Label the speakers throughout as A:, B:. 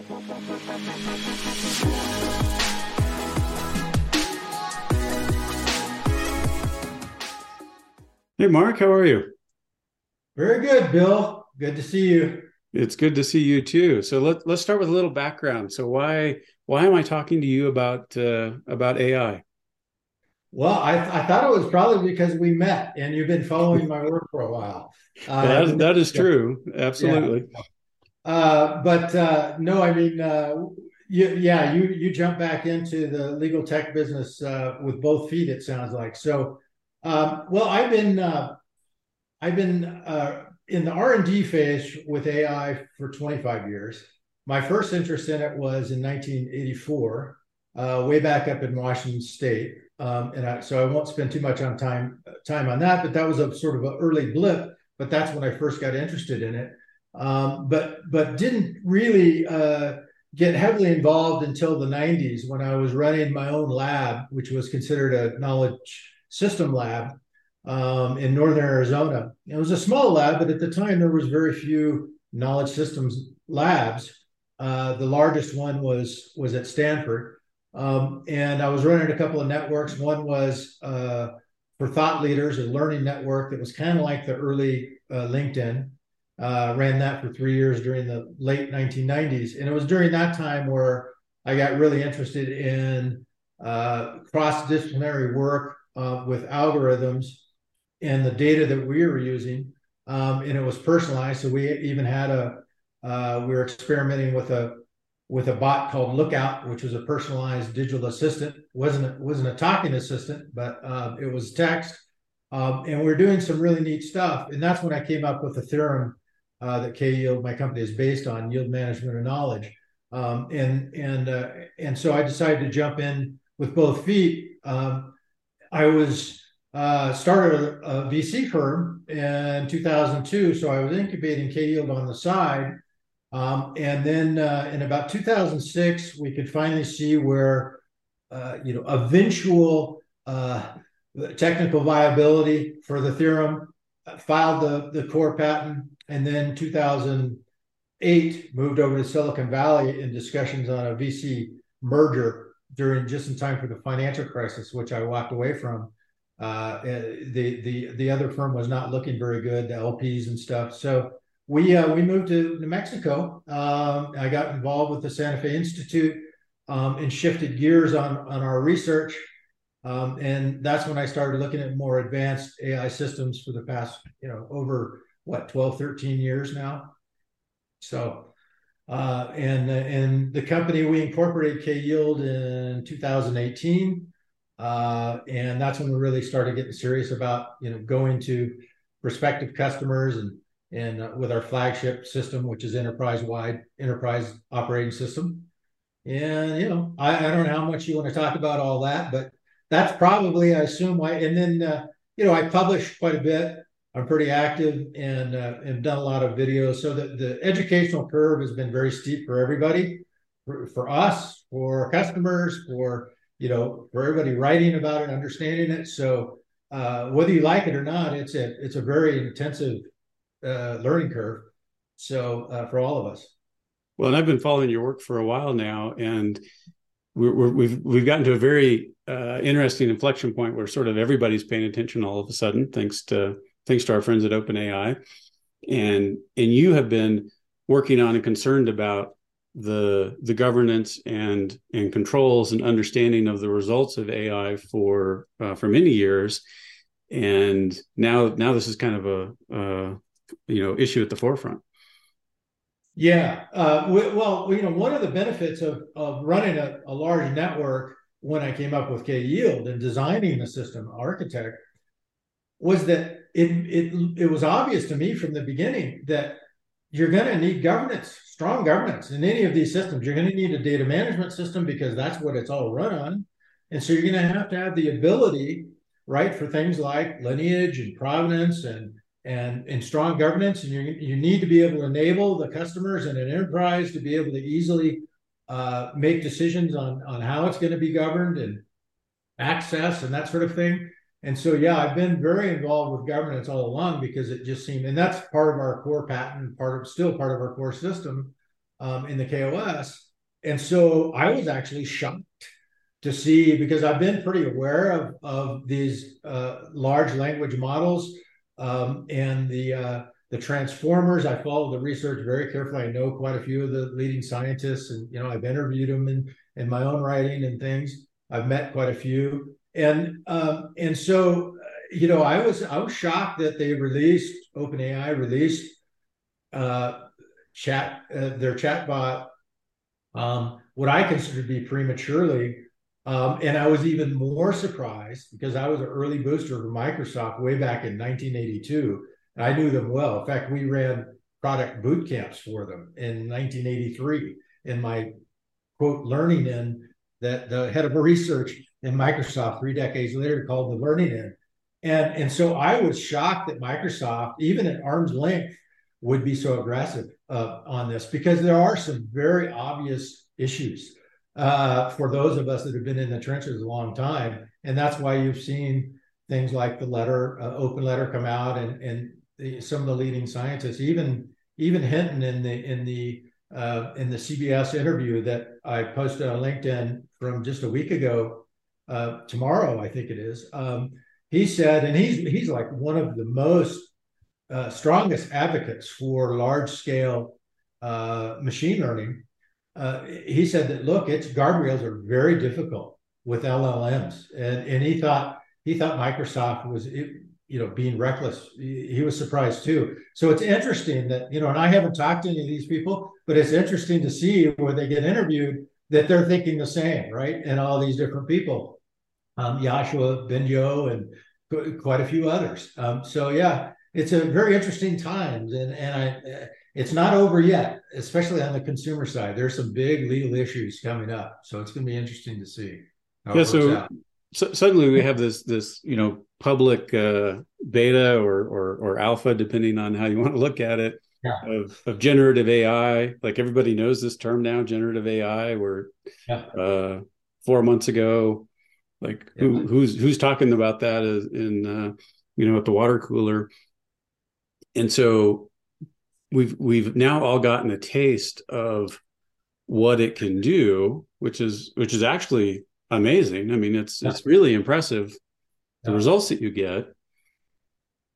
A: Hey, Mark, how are you?
B: Very good, Bill. Good to see you.
A: It's good to see you too. So let, let's start with a little background. So why why am I talking to you about uh, about AI?
B: Well, I, I thought it was probably because we met and you've been following my work for a while.
A: Uh, that, that is true. Absolutely.
B: Yeah. Uh, but uh, no, I mean, uh, you, yeah, you you jump back into the legal tech business uh, with both feet. It sounds like so. Um, well, I've been uh, I've been uh, in the R and D phase with AI for 25 years. My first interest in it was in 1984, uh, way back up in Washington State, um, and I, so I won't spend too much on time time on that. But that was a sort of an early blip. But that's when I first got interested in it. Um, but but didn't really uh, get heavily involved until the 90s when I was running my own lab, which was considered a knowledge system lab um, in northern Arizona. It was a small lab, but at the time there was very few knowledge systems labs. Uh, the largest one was was at Stanford, um, and I was running a couple of networks. One was uh, for thought leaders, a learning network that was kind of like the early uh, LinkedIn. Uh, ran that for three years during the late 1990s, and it was during that time where I got really interested in uh, cross-disciplinary work uh, with algorithms and the data that we were using, um, and it was personalized. So we even had a uh, we were experimenting with a with a bot called Lookout, which was a personalized digital assistant. wasn't wasn't a talking assistant, but uh, it was text. Um, and we are doing some really neat stuff. And that's when I came up with the theorem uh, that KYield, my company, is based on yield management of knowledge. Um, and and uh, and so I decided to jump in with both feet. Um, I was uh, started a, a, VC firm in 2002, so I was incubating KYield on the side. Um, and then uh, in about 2006, we could finally see where uh, you know eventual technical viability for the theorem. Filed the the core patent, and then 2008 moved over to Silicon Valley in discussions on a VC merger during just in time for the financial crisis, which I walked away from. Uh, the the the other firm was not looking very good, the LPs and stuff. So we uh, we moved to New Mexico. Um, I got involved with the Santa Fe Institute um, and shifted gears on on our research. Um, and that's when I started looking at more advanced AI systems for the past, you know, over what 12, 13 years now. So uh, and and the company we incorporated KYield in 2018, uh, and that's when we really started getting serious about you know going to prospective customers and and uh, with our flagship system, which is enterprise wide enterprise operating system. And you know, I, I don't know how much you want to talk about all that, but that's probably I assume why. And then uh, you know, I publish quite a bit I'm pretty active and uh, have done a lot of videos. So the, the educational curve has been very steep for everybody, for, for us, for customers, for you know, for everybody writing about it, understanding it. So uh, whether you like it or not, it's a it's a very intensive uh, learning curve. So uh, for all of us.
A: Well, and I've been following your work for a while now, and we have we've, we've gotten to a very uh, interesting inflection point where sort of everybody's paying attention all of a sudden, thanks to thanks to our friends at OpenAI. And and you have been working on and concerned about the the governance and and controls and understanding of the results of AI for uh, for many years, and now now this is kind of a uh, you know issue at the forefront.
B: Yeah, uh, well, you know, one of the benefits of of running a, a large network when I came up with KYield and designing the system architect was that it it it was obvious to me from the beginning that you're going to need governance, strong governance in any of these systems. You're going to need a data management system because that's what it's all run on, and so you're going to have to have the ability, right, for things like lineage and provenance and and and strong governance. And you you need to be able to enable the customers and an enterprise to be able to easily uh, make decisions on on how it's going to be governed and access and that sort of thing. And so, yeah, I've been very involved with governance all along because it just seemed, and that's part of our core patent, part of still part of our core system. um, in the KOS. And so I was actually shocked to see because I've been pretty aware of, of these uh, large language models um, and the uh, the transformers. I follow the research very carefully. I know quite a few of the leading scientists, and you know I've interviewed them in in my own writing and things. I've met quite a few, and um, and so you know I was I was shocked that they released OpenAI released uh, chat uh, their chatbot um, what I consider to be prematurely. Um, and I was even more surprised because I was an early booster for Microsoft way back in 1982. I knew them well. In fact, we ran product boot camps for them in 1983 in my quote learning in that the head of research in Microsoft three decades later called the learning in. And, and so I was shocked that Microsoft, even at arm's length, would be so aggressive uh, on this because there are some very obvious issues uh, for those of us that have been in the trenches a long time, and that's why you've seen things like the letter, uh, open letter, come out, and and the, some of the leading scientists, even even Hinton in the in the uh, in the CBS interview that I posted on LinkedIn from just a week ago, uh, tomorrow I think it is. Um, he said, and he's he's like one of the most uh, strongest advocates for large scale uh, machine learning. Uh, he said that look, its guardrails are very difficult with LLMs, and and he thought he thought Microsoft was you know being reckless. He, was surprised too. So it's interesting that you know, and I haven't talked to any of these people, but it's interesting to see when they get interviewed that they're thinking the same, right? And all these different people, um, Yoshua Bengio and quite a few others. Um, so yeah, it's a very interesting times, and and I it's not over yet, especially on the consumer side. There's some big legal issues coming up, so it's going to be interesting to see.
A: yeah. So, so, suddenly we have this this you know public uh, beta or, or or alpha, depending on how you want to look at it. Yeah. Of, of generative AI, like everybody knows this term now, generative AI. Where yeah. uh, four months ago, like yeah. who, who's who's talking about that in uh, you know at the water cooler and so we've we've now all gotten a taste of what it can do which is which is actually amazing i mean it's yeah. it's really impressive the yeah. results that you get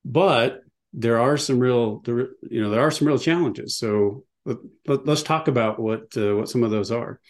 A: but there are some real there you know there are some real challenges so let, us talk about what uh, what some of those are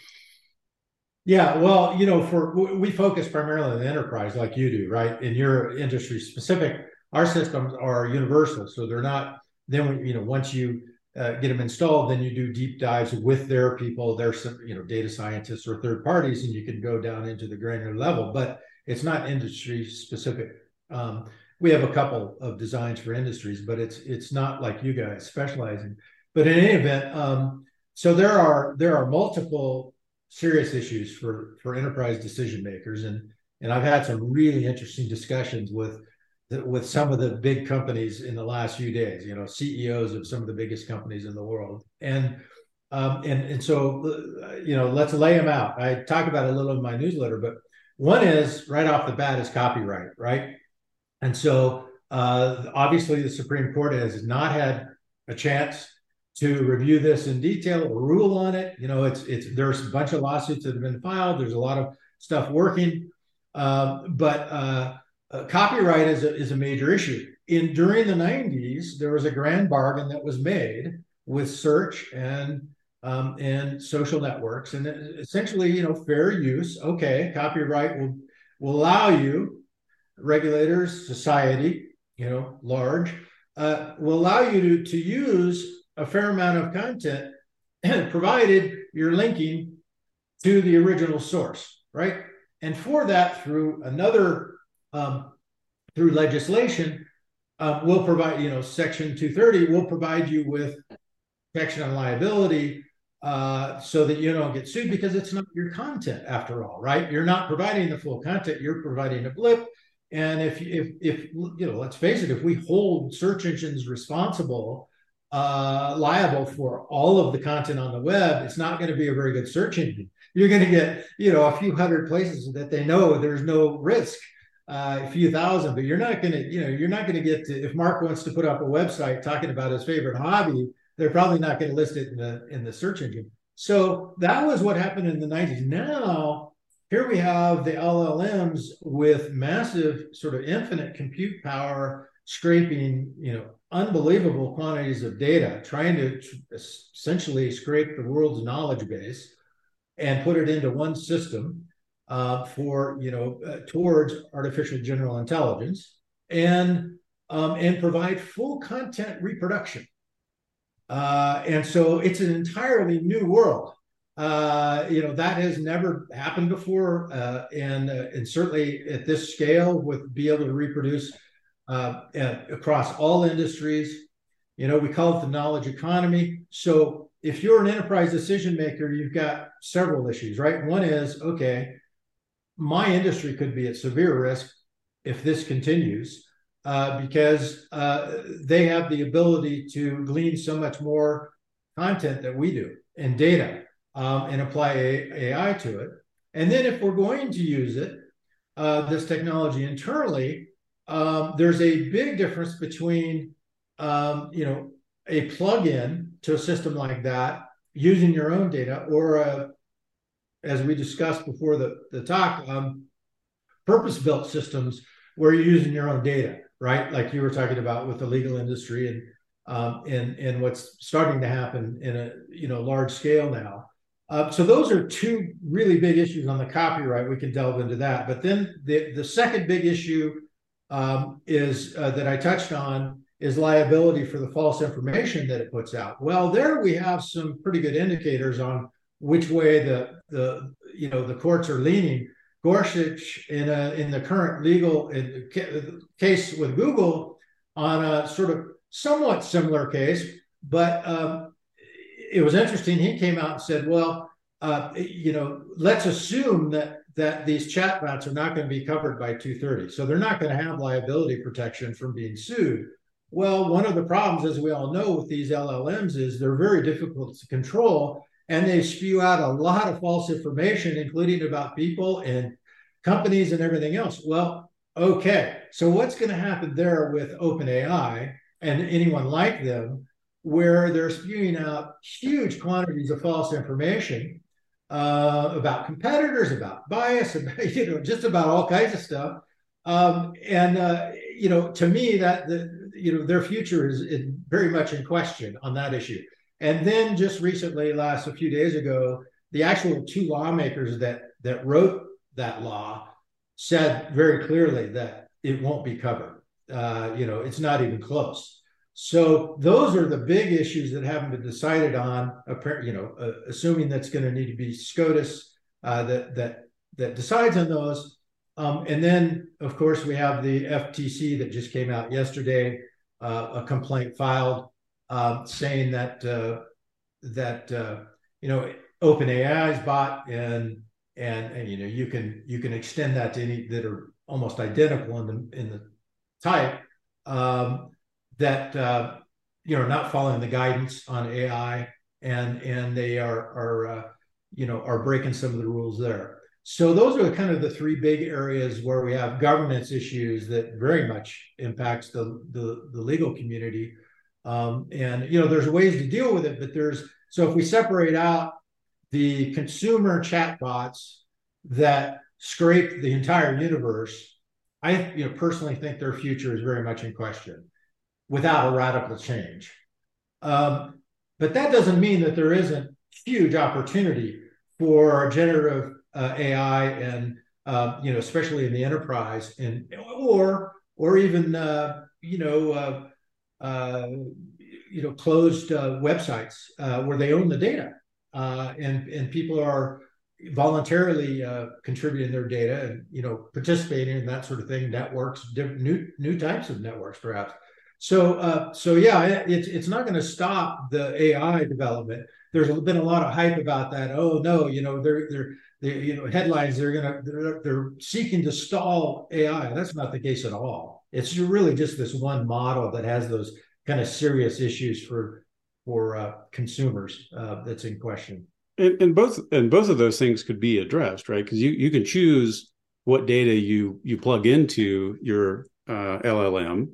B: yeah well you know for we focus primarily on the enterprise like you do right in your industry specific our systems are universal, so they're not. Then we, you know once you uh, get them installed, then you do deep dives with their people, their you know data scientists or third parties, and you can go down into the granular level. But it's not industry specific. Um, we have a couple of designs for industries, but it's it's not like you guys specializing. But in any event, um, so there are there are multiple serious issues for for enterprise decision makers, and and I've had some really interesting discussions with with some of the big companies in the last few days, you know, CEOs of some of the biggest companies in the world. And um, and and so uh, you know, let's lay them out. I talk about it a little in my newsletter, but one is right off the bat is copyright, right? And so uh, obviously the Supreme Court has not had a chance to review this in detail or rule on it. You know, it's it's there's a bunch of lawsuits that have been filed. There's a lot of stuff working, uh, but uh, uh, copyright is a, is a major issue. In during the 90s, there was a grand bargain that was made with search and um, and social networks, and essentially, you know, fair use. Okay, copyright will will allow you, regulators, society, you know, large, uh, will allow you to, to use a fair amount of content, provided you're linking to the original source, right? And for that, through another um, through legislation uh, will provide, you know, Section 230 will provide you with protection on liability uh, so that you don't get sued because it's not your content after all, right? You're not providing the full content, you're providing a blip. And if, if, if you know, let's face it, if we hold search engines responsible, uh, liable for all of the content on the web, it's not going to be a very good search engine. You're going to get, you know, a few hundred places that they know there's no risk uh, a few thousand, but you're not going to, you know, you're not going to get to, if Mark wants to put up a website talking about his favorite hobby, they're probably not going to list it in the in the search engine. So that was what happened in the 90s. Now here we have the LLMs with massive sort of infinite compute power scraping, you know, unbelievable quantities of data, trying to essentially scrape the world's knowledge base and put it into one system uh, for, you know, uh, towards artificial general intelligence and um, and provide full content reproduction. Uh, and so it's an entirely new world. Uh, you know that has never happened before, uh, and uh, and certainly at this scale, with be able to reproduce uh, across all industries. You know, we call it the knowledge economy. So if you're an enterprise decision maker, you've got several issues, right? One is okay, my industry could be at severe risk if this continues. Uh, because uh, they have the ability to glean so much more content that we do and data um, and apply AI to it. And then if we're going to use it, uh, this technology internally, um, there's a big difference between, um, you know, a plug-in to a system like that using your own data or a, as we discussed before the, the talk, um, purpose-built systems where you're using your own data, right? Like you were talking about with the legal industry and um, and and what's starting to happen in a you know large scale now. Uh, so those are two really big issues on the copyright. We can delve into that. But then the, the second big issue um, is uh, that I touched on is liability for the false information that it puts out. Well, there we have some pretty good indicators on which way the the you know the courts are leaning. Gorsuch in a, in the current legal case with Google on a sort of somewhat similar case, but um, it was interesting. He came out and said, "Well, uh, you know, let's assume that that these chatbots are not going to be covered by 230, so they're not going to have liability protection from being sued." Well, one of the problems, as we all know, with these LLMs is they're very difficult to control, and they spew out a lot of false information, including about people and companies and everything else. Well, okay, so what's going to happen there with OpenAI and anyone like them? where they're spewing out huge quantities of false information uh, about competitors, about bias, about, you know, just about all kinds of stuff. Um, and uh, you know, to me, that the you know their future is, is, very much in question on that issue. And then just recently, last a few days ago, the actual two lawmakers that that wrote that law said very clearly that it won't be covered. Uh, you know, it's not even close. So those are the big issues that haven't been decided on. You know, uh, assuming that's going to need to be SCOTUS uh, that that that decides on those. Um, and then, of course, we have the FTC that just came out yesterday, uh, a complaint filed um, saying that uh, that uh, you know OpenAI is bought and and and you know you can you can extend that to any that are almost identical in the in the type. Um, that uh, you know not following the guidance on AI, and and they are are uh, you know are breaking some of the rules there. So those are kind of the three big areas where we have governance issues that very much impacts the the, the legal community. Um, and you know there's ways to deal with it, but there's so if we separate out the consumer chatbots that scrape the entire universe, I you know personally think their future is very much in question without a radical change. Um, but that doesn't mean that there isn't huge opportunity for generative uh, AI and uh, you know especially in the enterprise and or or even uh, you know uh, uh, you know closed uh, websites where they own the data and and people are voluntarily contributing their data and you know participating in that sort of thing networks new new types of networks perhaps so, uh, so yeah, it's it's not going to stop the AI development. There's been a lot of hype about that. Oh no, you know they're they're, they you know headlines. They're gonna they're, they're seeking to stall AI. That's not the case at all. It's really just this one model that has those kind of serious issues for for uh, consumers uh, that's in question.
A: And, and both and both of those things could be addressed, right? Because you you can choose what data you you plug into your uh, LLM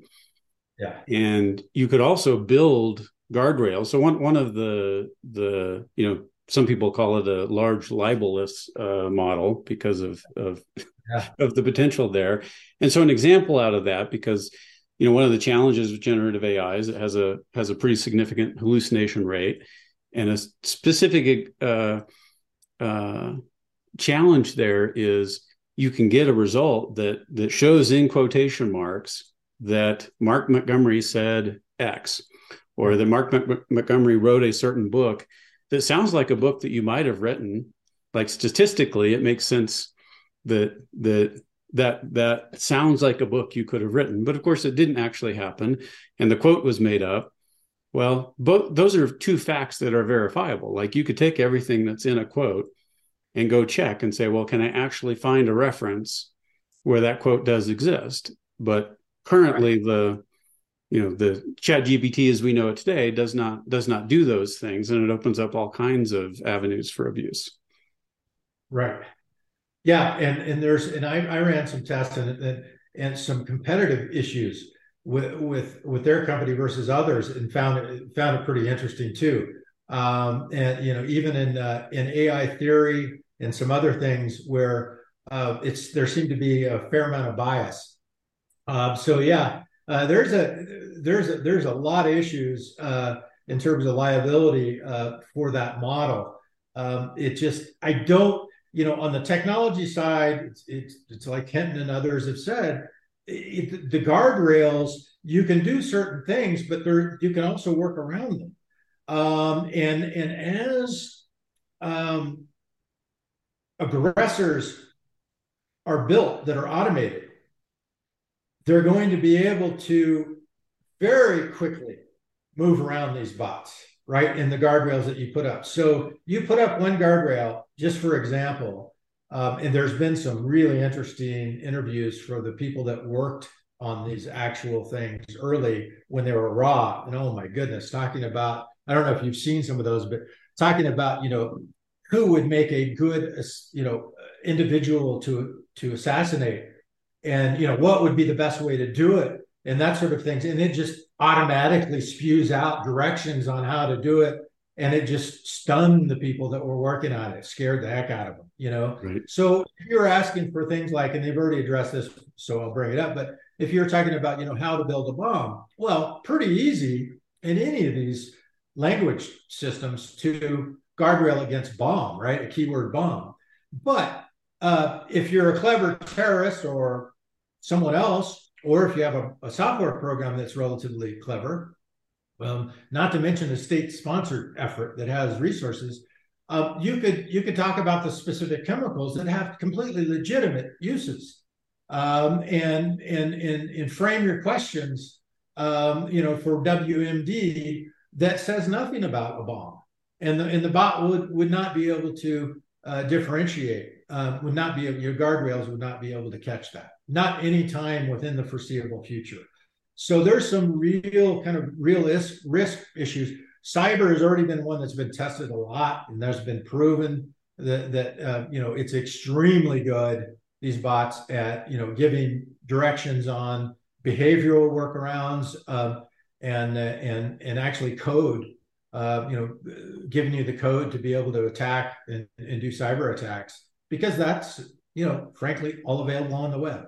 B: yeah.
A: And you could also build guardrails. So one one of the the you know some people call it a large libelous uh, model because of of yeah. of the potential there. And so an example out of that because you know one of the challenges with generative AI is it has a has a pretty significant hallucination rate and a specific uh, uh, challenge there is you can get a result that that shows in quotation marks that Mark Montgomery said X, or that Mark M- Montgomery wrote a certain book that sounds like a book that you might have written. Like statistically, it makes sense that that that that sounds like a book you could have written, but of course it didn't actually happen, and the quote was made up. Well, both those are two facts that are verifiable. Like you could take everything that's in a quote and go check and say, well, can I actually find a reference where that quote does exist? But currently right. the you know the chat gpt as we know it today does not does not do those things and it opens up all kinds of avenues for abuse.
B: Right. Yeah and and there's and i, I ran some tests and, and and some competitive issues with with with their company versus others and found it found it pretty interesting too. Um, and you know even in uh, in ai theory and some other things where uh, it's there seemed to be a fair amount of bias um, so yeah, uh, there's a there's a, there's a lot of issues uh, in terms of liability uh, for that model. Um, it just I don't you know on the technology side, it's it's, it's like Hinton and others have said, it, the guardrails you can do certain things, but there you can also work around them. Um, and and as um, aggressors are built that are automated they're going to be able to very quickly move around these bots, right? In the guardrails that you put up. So you put up one guardrail, just for example, um, and there's been some really interesting interviews for the people that worked on these actual things early when they were raw. And oh my goodness, talking about, I don't know if you've seen some of those, but talking about, you know, who would make a good, you know, individual to to assassinate and you know what would be the best way to do it? And that sort of things. And it just automatically spews out directions on how to do it. And it just stunned the people that were working on it scared the heck out of them you know? Right. so if you're asking for things like and they've already addressed this so i'll bring it up but if you're talking about you know how to build a bomb well pretty easy in any of these language systems to guardrail against bomb right? A keyword bomb. But uh, if you're a clever terrorist or someone else, or if you have a, a software program that's relatively clever, um, not to mention a state-sponsored effort that has resources, uh, you could you could talk about the specific chemicals that have completely legitimate uses, um, and, and and and frame your questions, um, you know, for WMD that says nothing about a bomb, and the and the bot would would not be able to uh, differentiate uh, would not be your guardrails would not be able to catch that. Not any time within the foreseeable future. So there's some real kind of real risk issues. Cyber has already been one that's been tested a lot, and there's been proven that that uh, you know it's extremely good. These bots at you know giving directions on behavioral workarounds uh, and uh, and and actually code you know, giving you the code to be able to attack and, and, do cyber attacks because that's, you know, frankly, all available on the web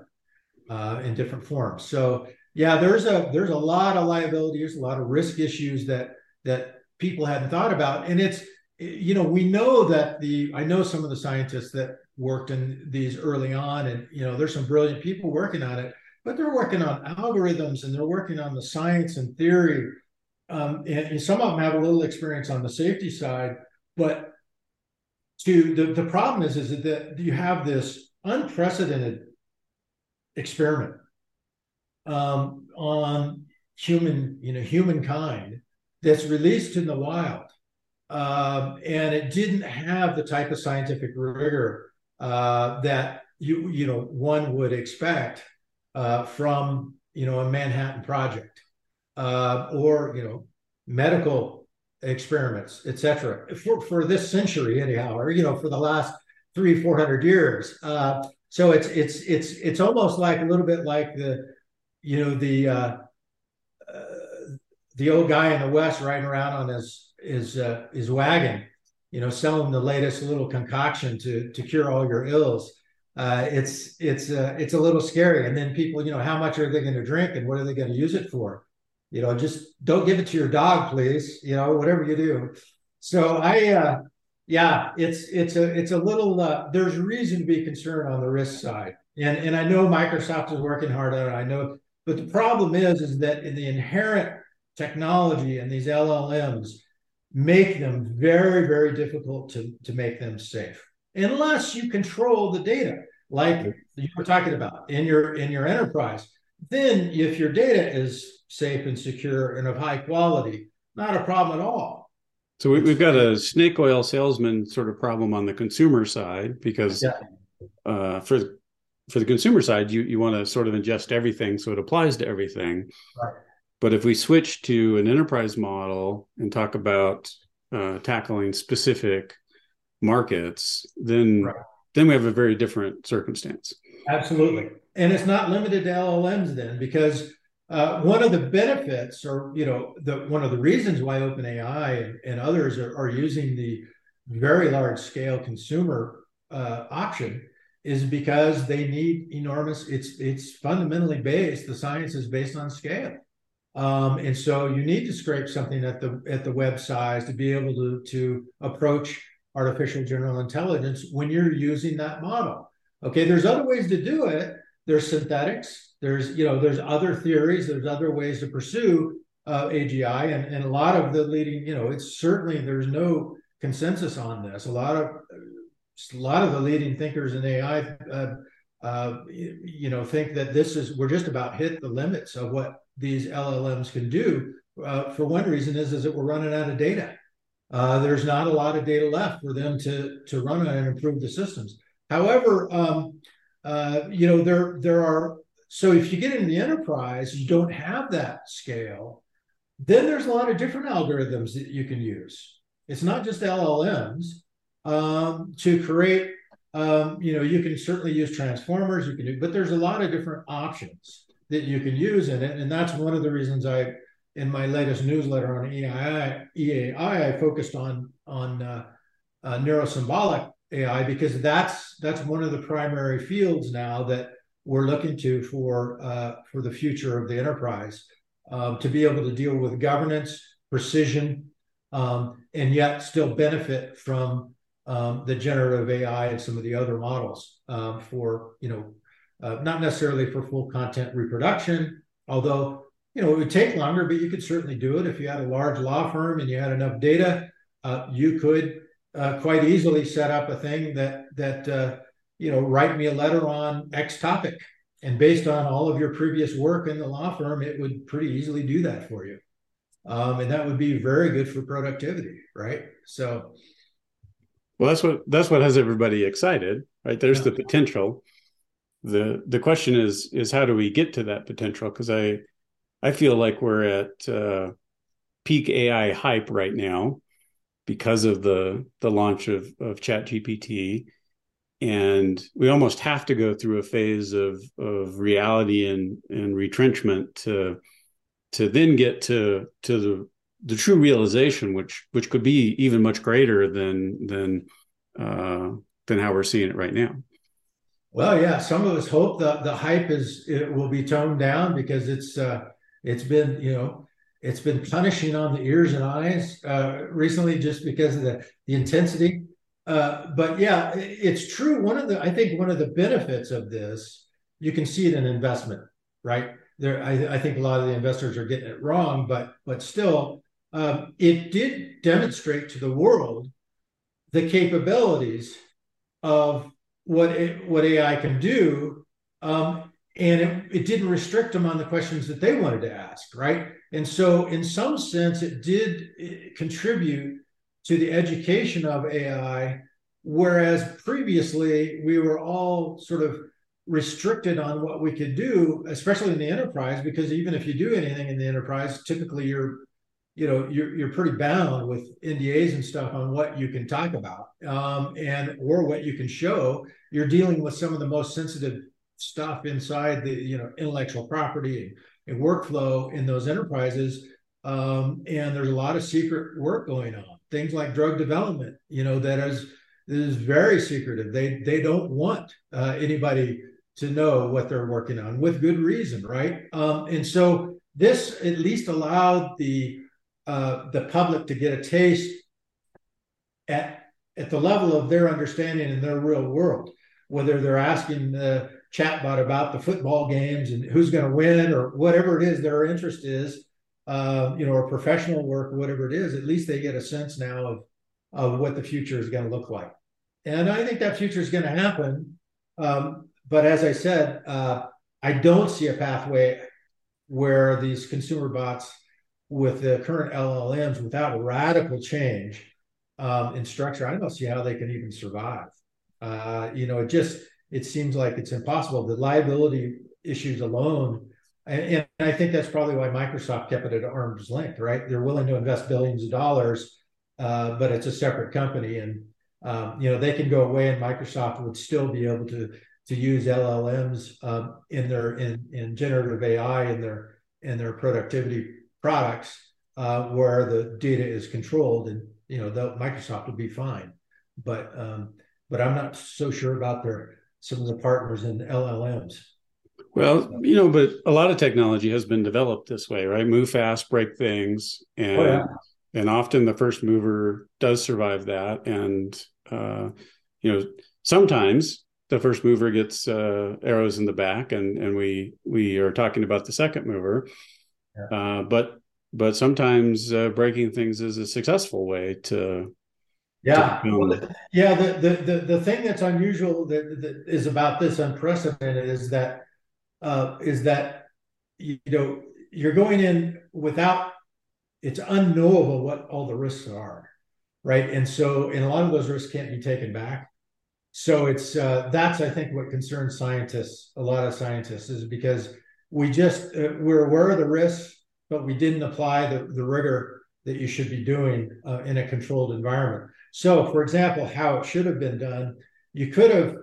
B: uh, in different forms. So yeah, there's a there's a lot of liability, there's a lot of risk issues that that people hadn't thought about, and it's you know we know that the I know some of the scientists that worked in these early on, and you know there's some brilliant people working on it, but they're working on algorithms and they're working on the science and theory um, and, and, some of them have a little experience on the safety side, but to the, the problem is, is that you have this unprecedented experiment um, on human, you know, humankind that's released in the wild. Um, and it didn't have the type of scientific rigor uh, that you you know one would expect uh, from you know a Manhattan Project uh, or you know medical experiments, etc. For for this century, anyhow, or you know, for the last three four hundred years. Uh, so it's it's it's it's almost like a little bit like the you know the uh, uh, the old guy in the West riding around on his his uh, his wagon, you know, selling the latest little concoction to to cure all your ills. Uh, it's it's uh, it's a little scary. And then people, you know, how much are they going to drink and what are they going to use it for? You know, just don't give it to your dog, please. You know, whatever you do. So I, uh, yeah, it's it's a it's a little. Uh, there's reason to be concerned on the risk side, and and I know Microsoft is working hard on it. I know, but the problem is is that in the inherent technology and these LLMs make them very very difficult to to make them safe unless you control the data like you were talking about in your in your enterprise then if your data is safe and secure and of high quality not a problem at all
A: so we, have got a snake oil salesman sort of problem on the consumer side because yeah. uh, for for the consumer side, you you want to sort of ingest everything so it applies to everything. Right. But if we switch to an enterprise model and talk about uh, tackling specific markets, then right. then we have a very different circumstance.
B: Absolutely, and it's not limited to LLMs then because uh, one of the benefits, or you know, the one of the reasons why OpenAI and, and others are, are, using the very large scale consumer uh, option is because they need enormous. It's it's fundamentally based. The science is based on scale, um, and so you need to scrape something at the at the web size to be able to to approach artificial general intelligence when you're using that model. Okay, there's other ways to do it. There's synthetics there's you know there's other theories there's other ways to pursue uh, agi and, and a lot of the leading you know it's certainly there's no consensus on this. A lot of a lot of the leading thinkers in ai uh, uh, you know think that this is we're just about hit the limits of what these llms can do uh, for one reason is is that we're running out of data. Uh, there's not a lot of data left for them to to run on and improve the systems. However um, uh, you know there there are so if you get into the enterprise, you don't have that scale. Then there's a lot of different algorithms that you can use. It's not just LLMs um, to create. Um, you know, you can certainly use transformers. You can do, but there's a lot of different options that you can use in it, and that's one of the reasons I, in my latest newsletter on EAI, EAI, I focused on on uh, uh, neurosymbolic AI because that's that's one of the primary fields now that we're looking to for uh, for the future of the enterprise um, to be able to deal with governance, precision, um, and yet still benefit from um, the generative AI and some of the other models um, for you know uh, not necessarily for full content reproduction, although you know it would take longer, but you could certainly do it if you had a large law firm and you had enough data. Uh, you could uh, quite easily set up a thing that that uh, you know, write me a letter on X topic. And based on all of your previous work in the law firm, it would pretty easily do that for you. Um, and that would be very good for productivity, right? So,
A: well, that's what that's what has everybody excited, right? There's yeah. the potential. the The question is is how do we get to that potential? Because I I feel like we're at uh, peak AI hype right now because of the the launch of of Chat GPT and we almost have to go through a phase of of reality and and retrenchment to to then get to to the the true realization which which could be even much greater than than uh than how we're seeing it right now.
B: Well yeah some of us hope the the hype is it will be toned down because it's uh it's been you know it's been punishing on the ears and eyes uh recently just because of the the intensity uh, but yeah, it's true. One of the, I think, one of the benefits of this, you can see it in investment, right? There, I, I think a lot of the investors are getting it wrong, but but still, um, it did demonstrate to the world the capabilities of what it, what AI can do, um, and it, it didn't restrict them on the questions that they wanted to ask, right? And so, in some sense, it did contribute to the education of AI, whereas previously we were all sort of restricted on what we could do, especially in the enterprise, because even if you do anything in the enterprise, typically you're you know you're you're pretty bound with NDAs and stuff on what you can talk about um, and or what you can show. You're dealing with some of the most sensitive stuff inside the you know intellectual property and, and workflow in those enterprises um, and there's a lot of secret work going on. Things like drug development, you know, that is is very secretive. They they don't want uh, anybody to know what they're working on with good reason, right? Um, and so this at least allowed the uh, the public to get a taste at at the level of their understanding in their real world, whether they're asking the chatbot about the football games and who's going to win or whatever it is their interest is, uh, you know, or professional work or whatever it is, at least they get a sense now of of what the future is going to look like. And I think that future is going to happen. Um, but as I said, uh, I don't see a pathway where these consumer bots with the current LLMs without radical change um, in structure, I don't see how they can even survive. Uh, you know, it just it seems like it's impossible. The liability issues alone, and, and, I think that's probably why Microsoft kept it at arm's length. Right? They're willing to invest billions of dollars, uh, but it's a separate company, and um, you know they can go away, and Microsoft would still be able to to use LLMs um, in their in in generative AI in their in their productivity products uh, where the data is controlled, and you know Microsoft would be fine. But um, but I'm not so sure about their some of the partners in LLMs.
A: Well, you know, but a lot of technology has been developed this way, right? Move fast, break things, and oh, yeah. and often the first mover does survive that, and uh, you know sometimes the first mover gets uh, arrows in the back, and and we we are talking about the second mover. Yeah. Uh, but but sometimes uh, breaking things is a successful way to.
B: Yeah, well, the, yeah. The, the the the thing that's unusual that, that is about this unprecedented is that uh, is that you know you're going in without it's unknowable what all the risks are, right? And so, and a lot of those risks can't be taken back so it's uh, that's I think what concerns scientists, a lot of scientists, is because we just uh, we're aware of the risks, but we didn't apply the, the rigor that you should be doing uh, in a controlled environment. So, for example, how it should have been done, you could have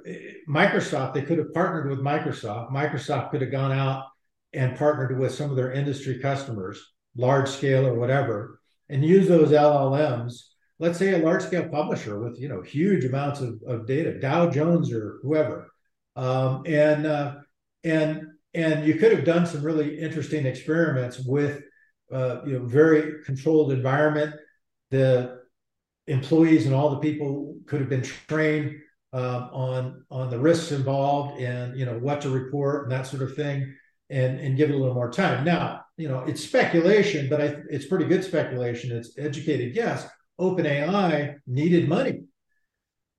B: Microsoft. They could have partnered with Microsoft. Microsoft could have gone out and partnered with some of their industry customers, large scale or whatever, and use those LLMs let's say a large scale publisher with you know huge amounts of, of data dow jones or whoever um, and uh, and and you could have done some really interesting experiments with uh, you know very controlled environment the employees and all the people could have been trained um, on on the risks involved and you know what to report and that sort of thing and and give it a little more time now you know it's speculation but I, it's pretty good speculation it's educated guess OpenAI needed money.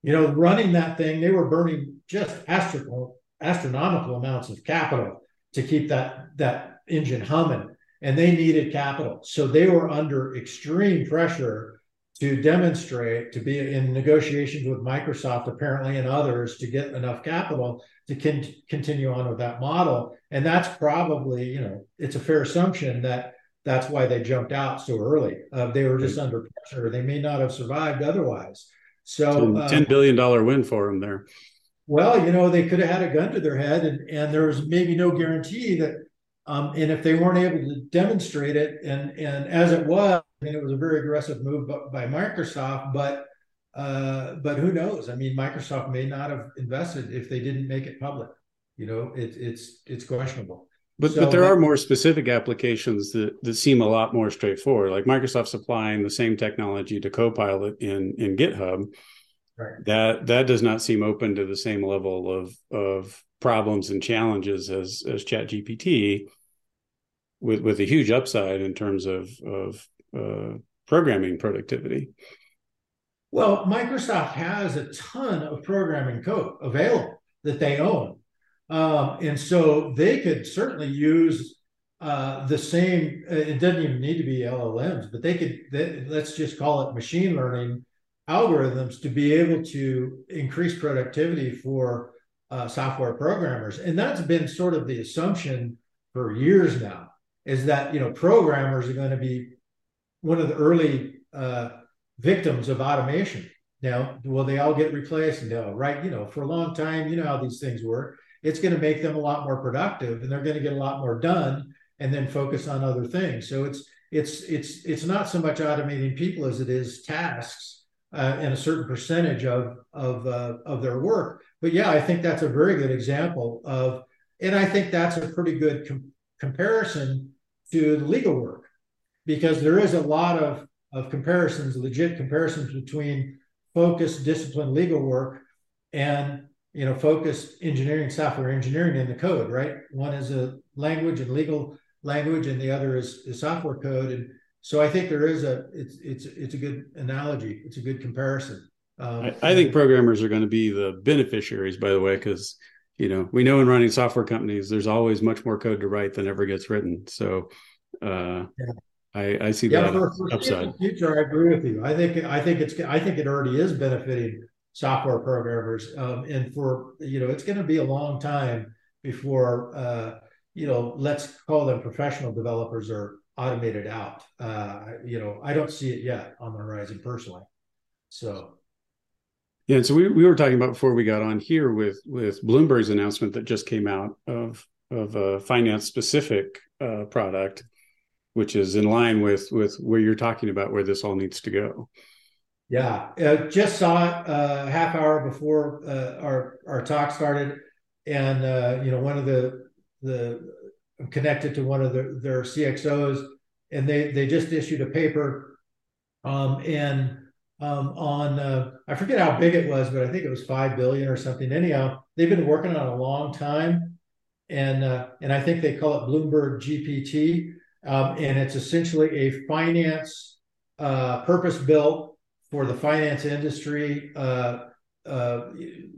B: You know, running that thing, they were burning just astronomical, astronomical amounts of capital to keep that that engine humming, and they needed capital. So they were under extreme pressure to demonstrate to be in negotiations with Microsoft apparently and others to get enough capital to con- continue on with that model. And that's probably, you know, it's a fair assumption that that's why they jumped out so early. Uh, they were just under pressure. They may not have survived otherwise. So
A: uh, ten billion dollar win for them there.
B: Well, you know, they could have had a gun to their head, and and there was maybe no guarantee that. Um, and if they weren't able to demonstrate it, and and as it was, mean, it was a very aggressive move by Microsoft, but uh, but who knows? I mean, Microsoft may not have invested if they didn't make it public. You know, it, it's it's questionable.
A: But so, but there are more specific applications that that seem a lot more straightforward. Like Microsoft supplying the same technology to Copilot in in GitHub. Right. That that does not seem open to the same level of of problems and challenges as as ChatGPT, with with a huge upside in terms of of uh, programming productivity.
B: Well, Microsoft has a ton of programming code available that they own. Um, and so they could certainly use uh, the same, uh, it doesn't even need to be LLMs, but they could, they, let's just call it machine learning algorithms to be able to increase productivity for uh, software programmers. And that's been sort of the assumption for years now is that, you know, programmers are going to be one of the early uh, victims of automation. Now, will they all get replaced? No, right? You know, for a long time, you know how these things work it's going to make them a lot more productive and they're going to get a lot more done and then focus on other things. So it's it's it's it's not so much automating people as it is tasks uh, and a certain percentage of of uh, of their work. But yeah, I think that's a very good example of, and I think that's a pretty good com- comparison to the legal work because there is a lot of of comparisons, legit comparisons between focused, disciplined legal work and you know focused engineering, software engineering in the code. Right, one is a language and legal language, and the other is, is software code. And so I think there is a it's it's it's a good analogy. It's a good comparison.
A: Um, I, I, think programmers are going to be the beneficiaries, by the way, because you know we know in running software companies, there's always much more code to write than ever gets written. So uh, yeah. I, I see yeah, that for, for upside.
B: Future, I agree with you. I think I think it's I think it already is benefiting software programmers, um, and for you know it's going to be a long time before uh, you know, let's call them professional developers are automated out. Uh, you know, I don't see it yet on the horizon personally. So
A: yeah, and so we, we were talking about before we got on here with with Bloomberg's announcement that just came out of of a finance specific uh, product, which is in line with with where you're talking about where this all needs to go.
B: Yeah, uh, just saw it a uh, half hour before uh, our our talk started, and uh, you know one of the the I'm connected to one of the, their CXOs, and they they just issued a paper, um, and um, on uh, I forget how big it was, but I think it was five billion or something. Anyhow, they've been working on a long time, and uh, and I think they call it Bloomberg GPT, um, and it's essentially a finance uh, purpose built for the finance industry. Uh, uh,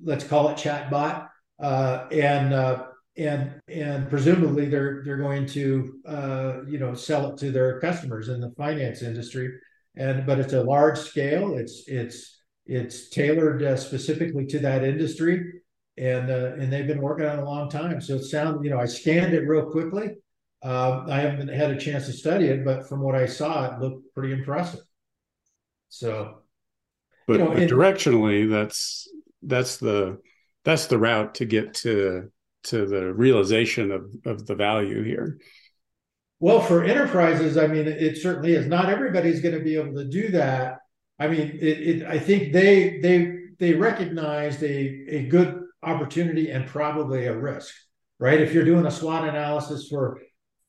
B: let's call it chatbot, uh, and and and presumably they're they're going to uh, you know sell it to their customers in the finance industry. And but it's a large scale. It's it's it's tailored uh, specifically to that industry. And uh, and they've been working on it a long time. So it sounds you know i scanned it real quickly uh, i haven't had a chance to study it but from what i saw it looked pretty impressive so
A: but, you know, but directionally that's that's the that's the route to get to to the realization of, of the value here?
B: Well, for enterprises, I mean, it certainly is. Not everybody's going to be able to do that. I mean, it, it, I think they they they recognized a a good opportunity and probably a risk, right? If you're doing a SWOT analysis for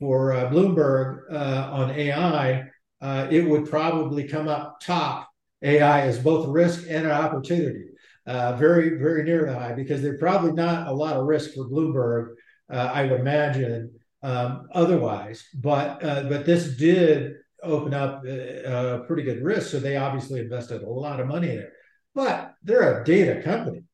B: for uh, Bloomberg uh, on AI, uh, it would probably come up top AI as both a risk and an opportunity uh, very, very near the high because there's probably not a lot of risk for Bloomberg, uh, I would imagine, um, otherwise. But but this did open up a, a pretty good risk, so they obviously invested a lot of money in it. But they're a data company,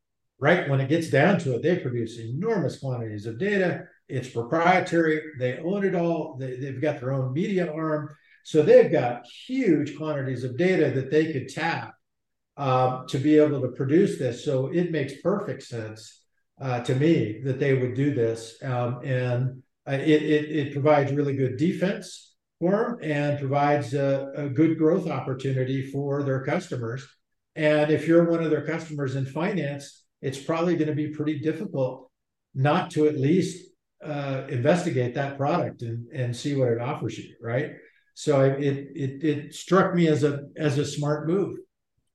B: right? When it gets down to it, they produce enormous quantities of data. It's proprietary. They own it all. They, they've got their own media arm. So they've got huge quantities of data that they could tap uh, to be able to produce this. So it makes perfect sense uh, to me that they would do this, um, and uh, it, it, it provides really good defense for them and provides a, a, good growth opportunity for their customers. And if you're one of their customers in finance, it's probably going to be pretty difficult not to at least uh, investigate that product and, and see what it offers you, right? So it, it it struck me as a as a smart move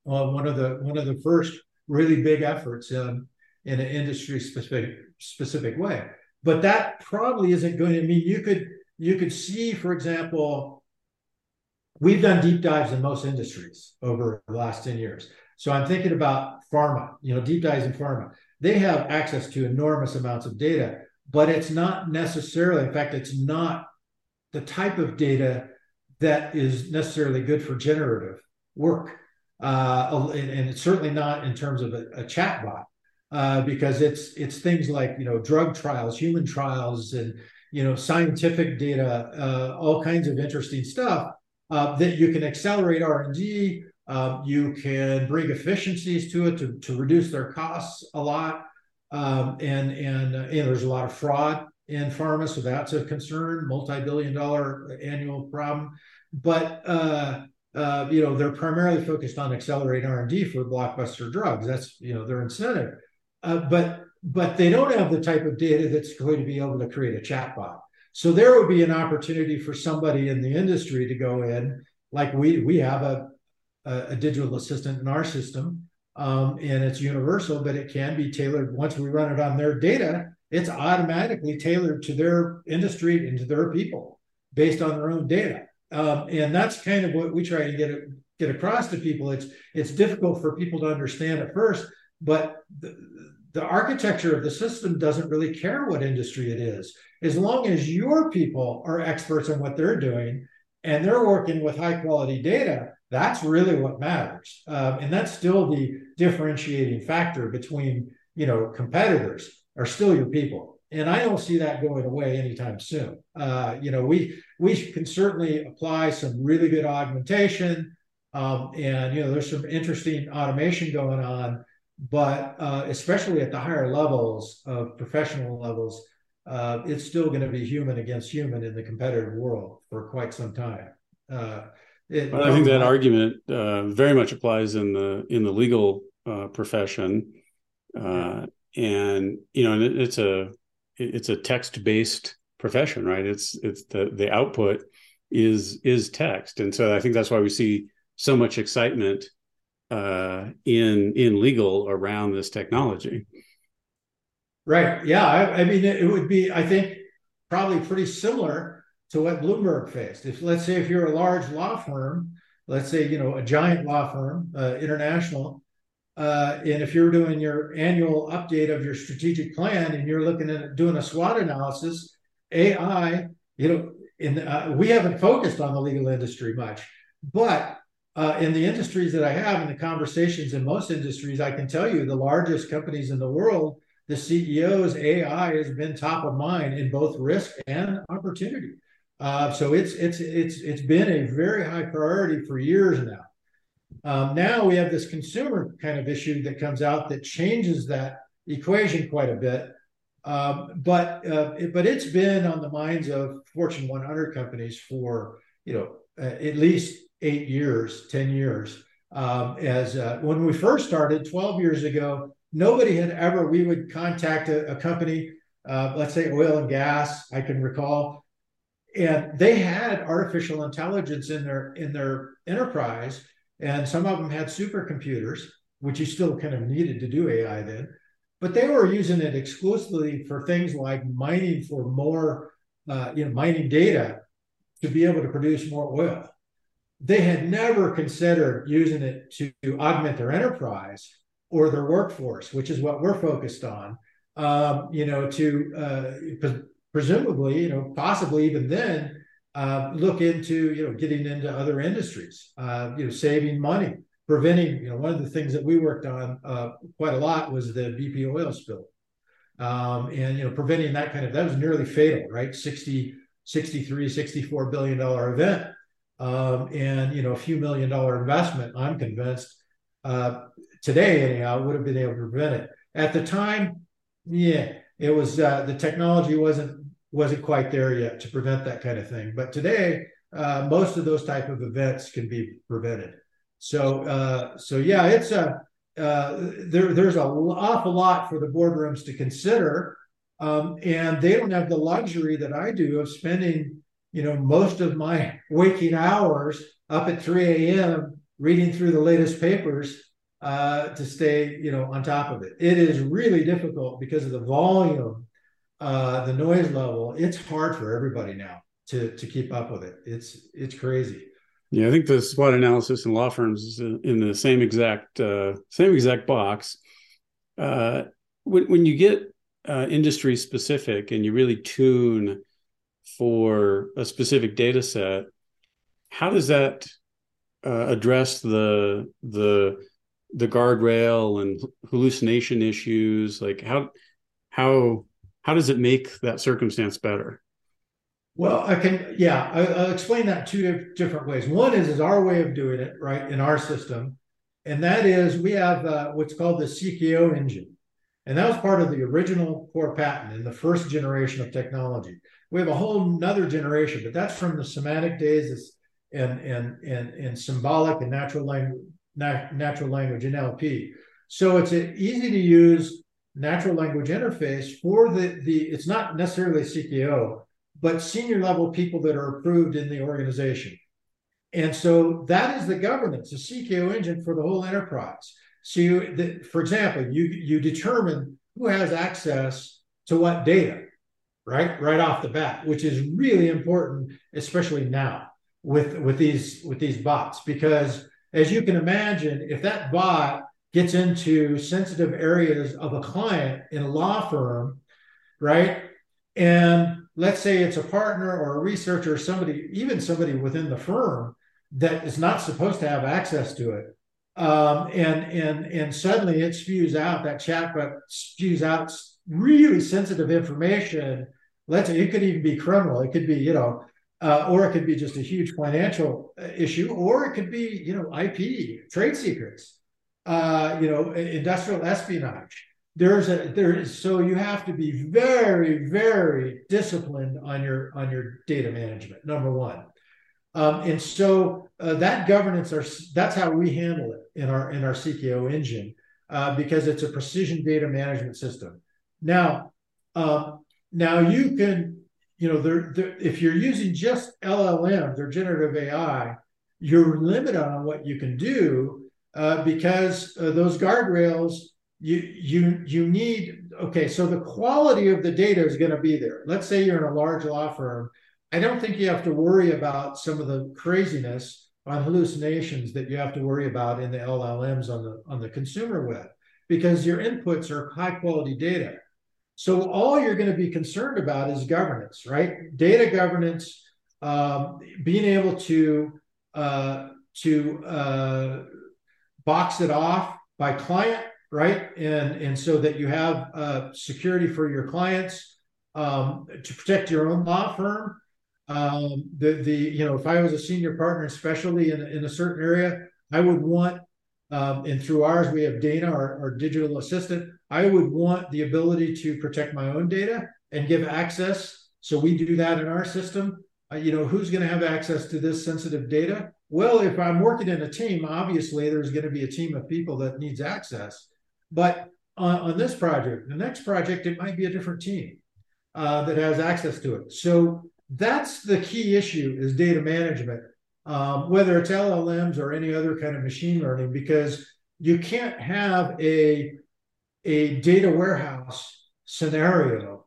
B: one of the one of the first really big efforts in in an industry specific specific way. But that probably isn't going to mean you could you could see, for example, we've done deep dives in most industries over the last 10 years. So I'm thinking about pharma, you know, deep dives in pharma. They have access to enormous amounts of data, but it's not necessarily, in fact, it's not the type of data that is necessarily good for generative work uh, and, it's certainly not in terms of a, a chatbot, uh, because it's it's things like you know drug trials, human trials, and you know scientific data, uh, all kinds of interesting stuff uh, that you can accelerate R and D. Um, you can bring efficiencies to it to, to reduce their costs a lot, um, and and, and there's a lot of fraud in pharma, so that's a concern, multi-billion-dollar annual problem. But uh, uh, you know, they're primarily focused on accelerating R&D for blockbuster drugs. That's, you know, their incentive. Uh, but but they don't have the type of data that's going to be able to create a chatbot. So there would be an opportunity for somebody in the industry to go in, like we we have a a, a digital assistant in our system, um, and it's universal, but it can be tailored once we run it on their data. It's automatically tailored to their industry and to their people based on their own data. Um, and that's kind of what we try to get get across to people. It's it's difficult for people to understand at first, but the, the architecture of the system doesn't really care what industry it is. As long as your people are experts on what they're doing and they're working with high quality data, that's really what matters. Um, and that's still the differentiating factor between you know competitors are still your people and I don't see that going away anytime soon. Uh, you know, we we can certainly apply some really good augmentation, um, and you know, there's some interesting automation going on, but uh, especially at the higher levels of professional levels, uh, it's still going to be human against human in the competitive world for quite some time. Uh,
A: it, I think that argument uh, very much applies in the in the legal uh, profession, and you know, and it, it's a it's a text based profession, right? It's it's the the output is is text, and so I think that's why we see so much excitement uh, in in legal around this technology.
B: Right. Yeah. I, I mean, it, would be, I think, probably pretty similar to what Bloomberg faced. If let's say if you're a large law firm, let's say you know a giant law firm, uh, international, uh, and if you're doing your annual update of your strategic plan and you're looking at doing a SWOT analysis, AI, you know, in, uh, we haven't focused on the legal industry much, but uh, in the industries that I have, in the conversations in most industries, I can tell you the largest companies in the world, the CEOs, AI has been top of mind in both risk and opportunity. Uh, so it's it's it's it's been a very high priority for years now. Um, now we have this consumer kind of issue that comes out that changes that equation quite a bit. Um, but uh, it, but it's been on the minds of Fortune 100 companies for you know uh, at least eight years, ten years. Um, as uh, when we first started 12 years ago, nobody had ever. We would contact a, a company, uh, let's say oil and gas. I can recall, and they had artificial intelligence in their in their enterprise and some of them had supercomputers, which you still kind of needed to do AI then. But they were using it exclusively for things like mining for more, uh, you know, mining data to be able to produce more oil. They had never considered using it to, to augment their enterprise or their workforce, which is what we're focused on. Um, you know, to uh, presumably, you know, possibly even then, uh, look into you know getting into other industries, uh, you know saving money, preventing. You know one of the things that we worked on uh, quite a lot was the BP oil spill, um, and you know preventing that kind of that was nearly fatal, right? 60, 63, 64 billion dollar event, um, and you know a few million dollar investment. I'm convinced uh, today anyhow would have been able to prevent it. At the time, yeah, it was uh, the technology wasn't wasn't quite there yet to prevent that kind of thing. But today, uh, most of those type of events can be prevented. So, uh, so yeah, it's a uh, there. There's an awful lot for the boardrooms to consider, um, and they don't have the luxury that I do of spending, you know, most of my waking hours up at 3 a.m. reading through the latest papers uh, to stay, you know, on top of it. It is really difficult because of the volume uh, the noise level, it's hard for everybody now to to keep up with it. It's it's crazy.
A: Yeah, I think the SWOT analysis in law firms is in the same exact uh, same exact box. Uh, when when you get uh, industry specific and you really tune for a specific data set, how does that uh, address the the the guardrail and hallucination issues? Like how how how does it make that circumstance better?
B: Well, I can, yeah, I, will explain that two different ways. One is is our way of doing it, right, in our system, and that is we have uh, what's called the CKO engine, and that was part of the original core patent in the first generation of technology. We have a whole another generation, but that's from the semantic days and and and and symbolic and natural language natural language NLP. So it's an easy to use natural language interface for the the it's not necessarily CKO, but senior level people that are approved in the organization. And so that is the governance, the CKO engine for the whole enterprise. So, you, the, for example, you you determine who has access to what data, right, right off the bat, which is really important, especially now with with these with these bots, because as you can imagine, if that bot gets into sensitive areas of a client in a law firm, right, and let's say it's a partner or a researcher somebody, even somebody within the firm that is not supposed to have access to it. Um, and and and suddenly it spews out that chatbot spews out really sensitive information. Let's say it could even be criminal. It could be you know, uh, or it could be just a huge financial uh, issue, or it could be you know IP trade secrets, uh, you know industrial espionage. There's a there is so you have to be very very disciplined on your on your data management. Number one. Um, and so uh, that governance, are, that's how we handle it in our in our CKO engine uh, because it's a precision data management system. Now, um, now you can, you know, there, if you're using just LLMs or generative AI, you're limited on what you can do uh, because uh, those guardrails you you you need okay so the quality of the data is going to be there let's say you're in a large law firm I don't think you have to worry about some of the craziness on hallucinations that you have to worry about in the LLMs on the on the consumer web because your inputs are high quality data. So all you're going to be concerned about is governance, right? Data governance, um, being able to uh, to uh, box it off by client, right? And and so that you have uh, security for your clients um, to protect your own law firm um, the the you know if I was a senior partner, especially in in a certain area, I would want um, and through ours we have Dana, our, our digital assistant. I would want the ability to protect my own data and give access. So we do that in our system. Uh, you know who's going to have access to this sensitive data? Well, if I'm working in a team, obviously there's going to be a team of people that needs access. But on, on this project, the next project, it might be a different team uh, that has access to it. So that's the key issue is data management, um, whether it's LLMs or any other kind of machine learning, because you can't have a, a data warehouse scenario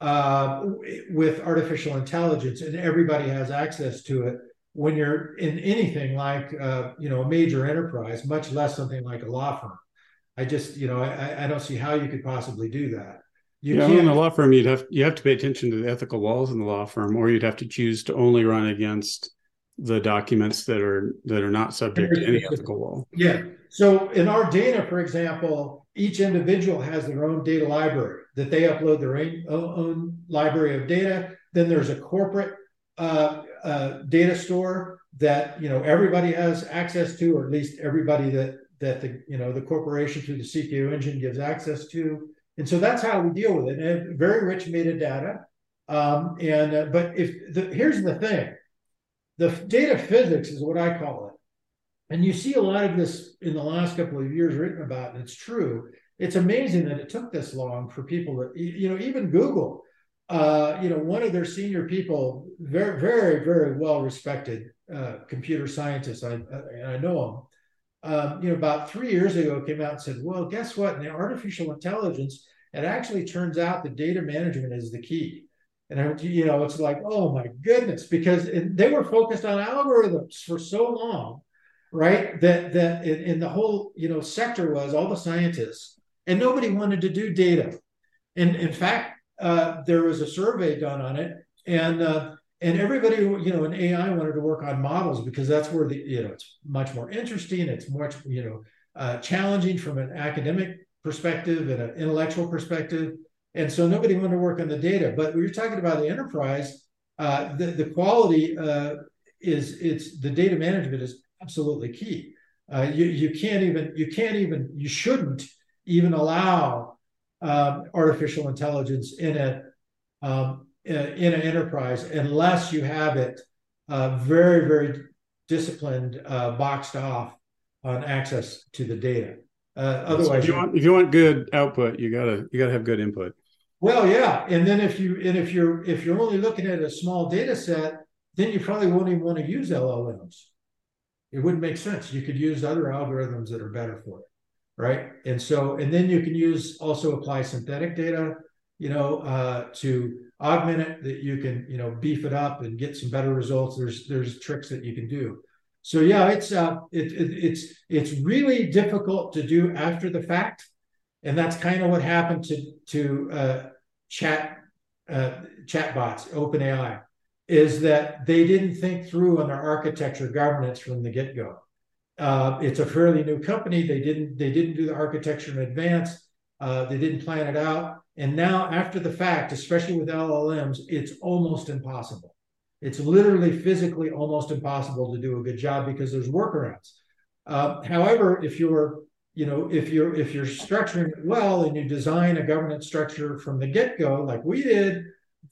B: uh, with artificial intelligence and everybody has access to it when you're in anything like uh, you know a major enterprise, much less something like a law firm. I just you know I, I don't see how you could possibly do that.
A: You yeah, in a law firm, you'd have you have to pay attention to the ethical walls in the law firm, or you'd have to choose to only run against the documents that are that are not subject to any ethical wall.
B: Yeah. So in our data, for example, each individual has their own data library that they upload their own, own library of data. Then there's a corporate uh, uh, data store that you know everybody has access to, or at least everybody that that the you know the corporation through the CKO engine gives access to. And so that's how we deal with it. And very rich metadata. Um, and uh, but if the, here's the thing, the data physics is what I call it. And you see a lot of this in the last couple of years written about, and it's true. It's amazing that it took this long for people to, you know, even Google, uh, you know, one of their senior people, very, very, very well respected uh, computer scientist, I, I, I know him um, you know, about three years ago came out and said, well, guess what? In the artificial intelligence, it actually turns out that data management is the key. And, I, you know, it's like, oh my goodness, because they were focused on algorithms for so long, right? That, that in, the whole, you know, sector was all the scientists and nobody wanted to do data. And in fact, uh, there was a survey done on it and uh, and everybody you know in ai wanted to work on models because that's where the you know it's much more interesting it's much you know uh, challenging from an academic perspective and an intellectual perspective and so nobody wanted to work on the data but when you're talking about the enterprise uh, the, the quality uh, is it's the data management is absolutely key uh, you, you can't even you can't even you shouldn't even allow um, artificial intelligence in a um, in an enterprise unless you have it uh, very, very disciplined, uh, boxed off on access to the data. Uh, otherwise,
A: if you want if you want good output, you gotta you gotta have good input.
B: Well, yeah, and then if you and if you're if you're only looking at a small data set, then you probably won't even want to use LLMs. It wouldn't make sense. You could use other algorithms that are better for it, right? And so and then you can use also apply synthetic data, you know, uh, to augment it. That you can you know beef it up and get some better results. There's there's tricks that you can do. So yeah, it's uh, it, it, it's it's really difficult to do after the fact, and that's kind of what happened to to uh, chat uh, chatbots, OpenAI, is that they didn't think through on their architecture governance from the get go. Uh, it's a fairly new company. They didn't they didn't do the architecture in advance. Uh, they didn't plan it out, and now after the fact, especially with LLMs, it's almost impossible it's literally physically almost impossible to do a good job because there's workarounds. Uh, however, if you're you know if you're if you're structuring it well and you design a governance structure from the get-go like we did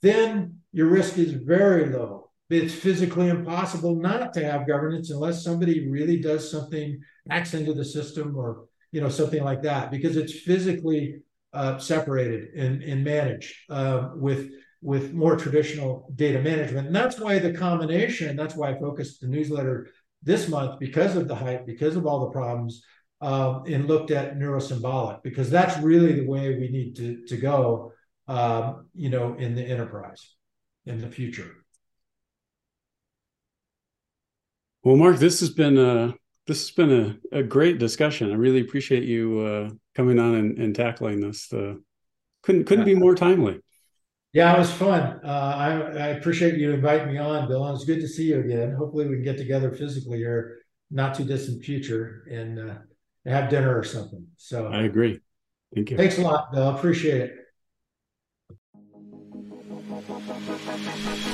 B: then your risk is very low it's physically impossible not to have governance unless somebody really does something hacks into the system or you know something like that because it's physically uh, separated and, and managed uh, with with more traditional data management. And that's why the combination, that's why I focused the newsletter this month because of the hype, because of all the problems, um, and looked at neurosymbolic, because that's really the way we need to, to go, um, you know, in the enterprise in the future.
A: Well, Mark, this has been a this has been a, a great discussion. I really appreciate you uh, coming on and, and tackling this. Uh, couldn't couldn't be more timely.
B: Yeah, it was fun. Uh, I, I appreciate you inviting me on, Bill. And it's good to see you again. Hopefully, we can get together physically here, not too distant future, and uh, have dinner or something. So
A: I agree. Thank you.
B: Thanks a lot, Bill. Appreciate it. Thank you.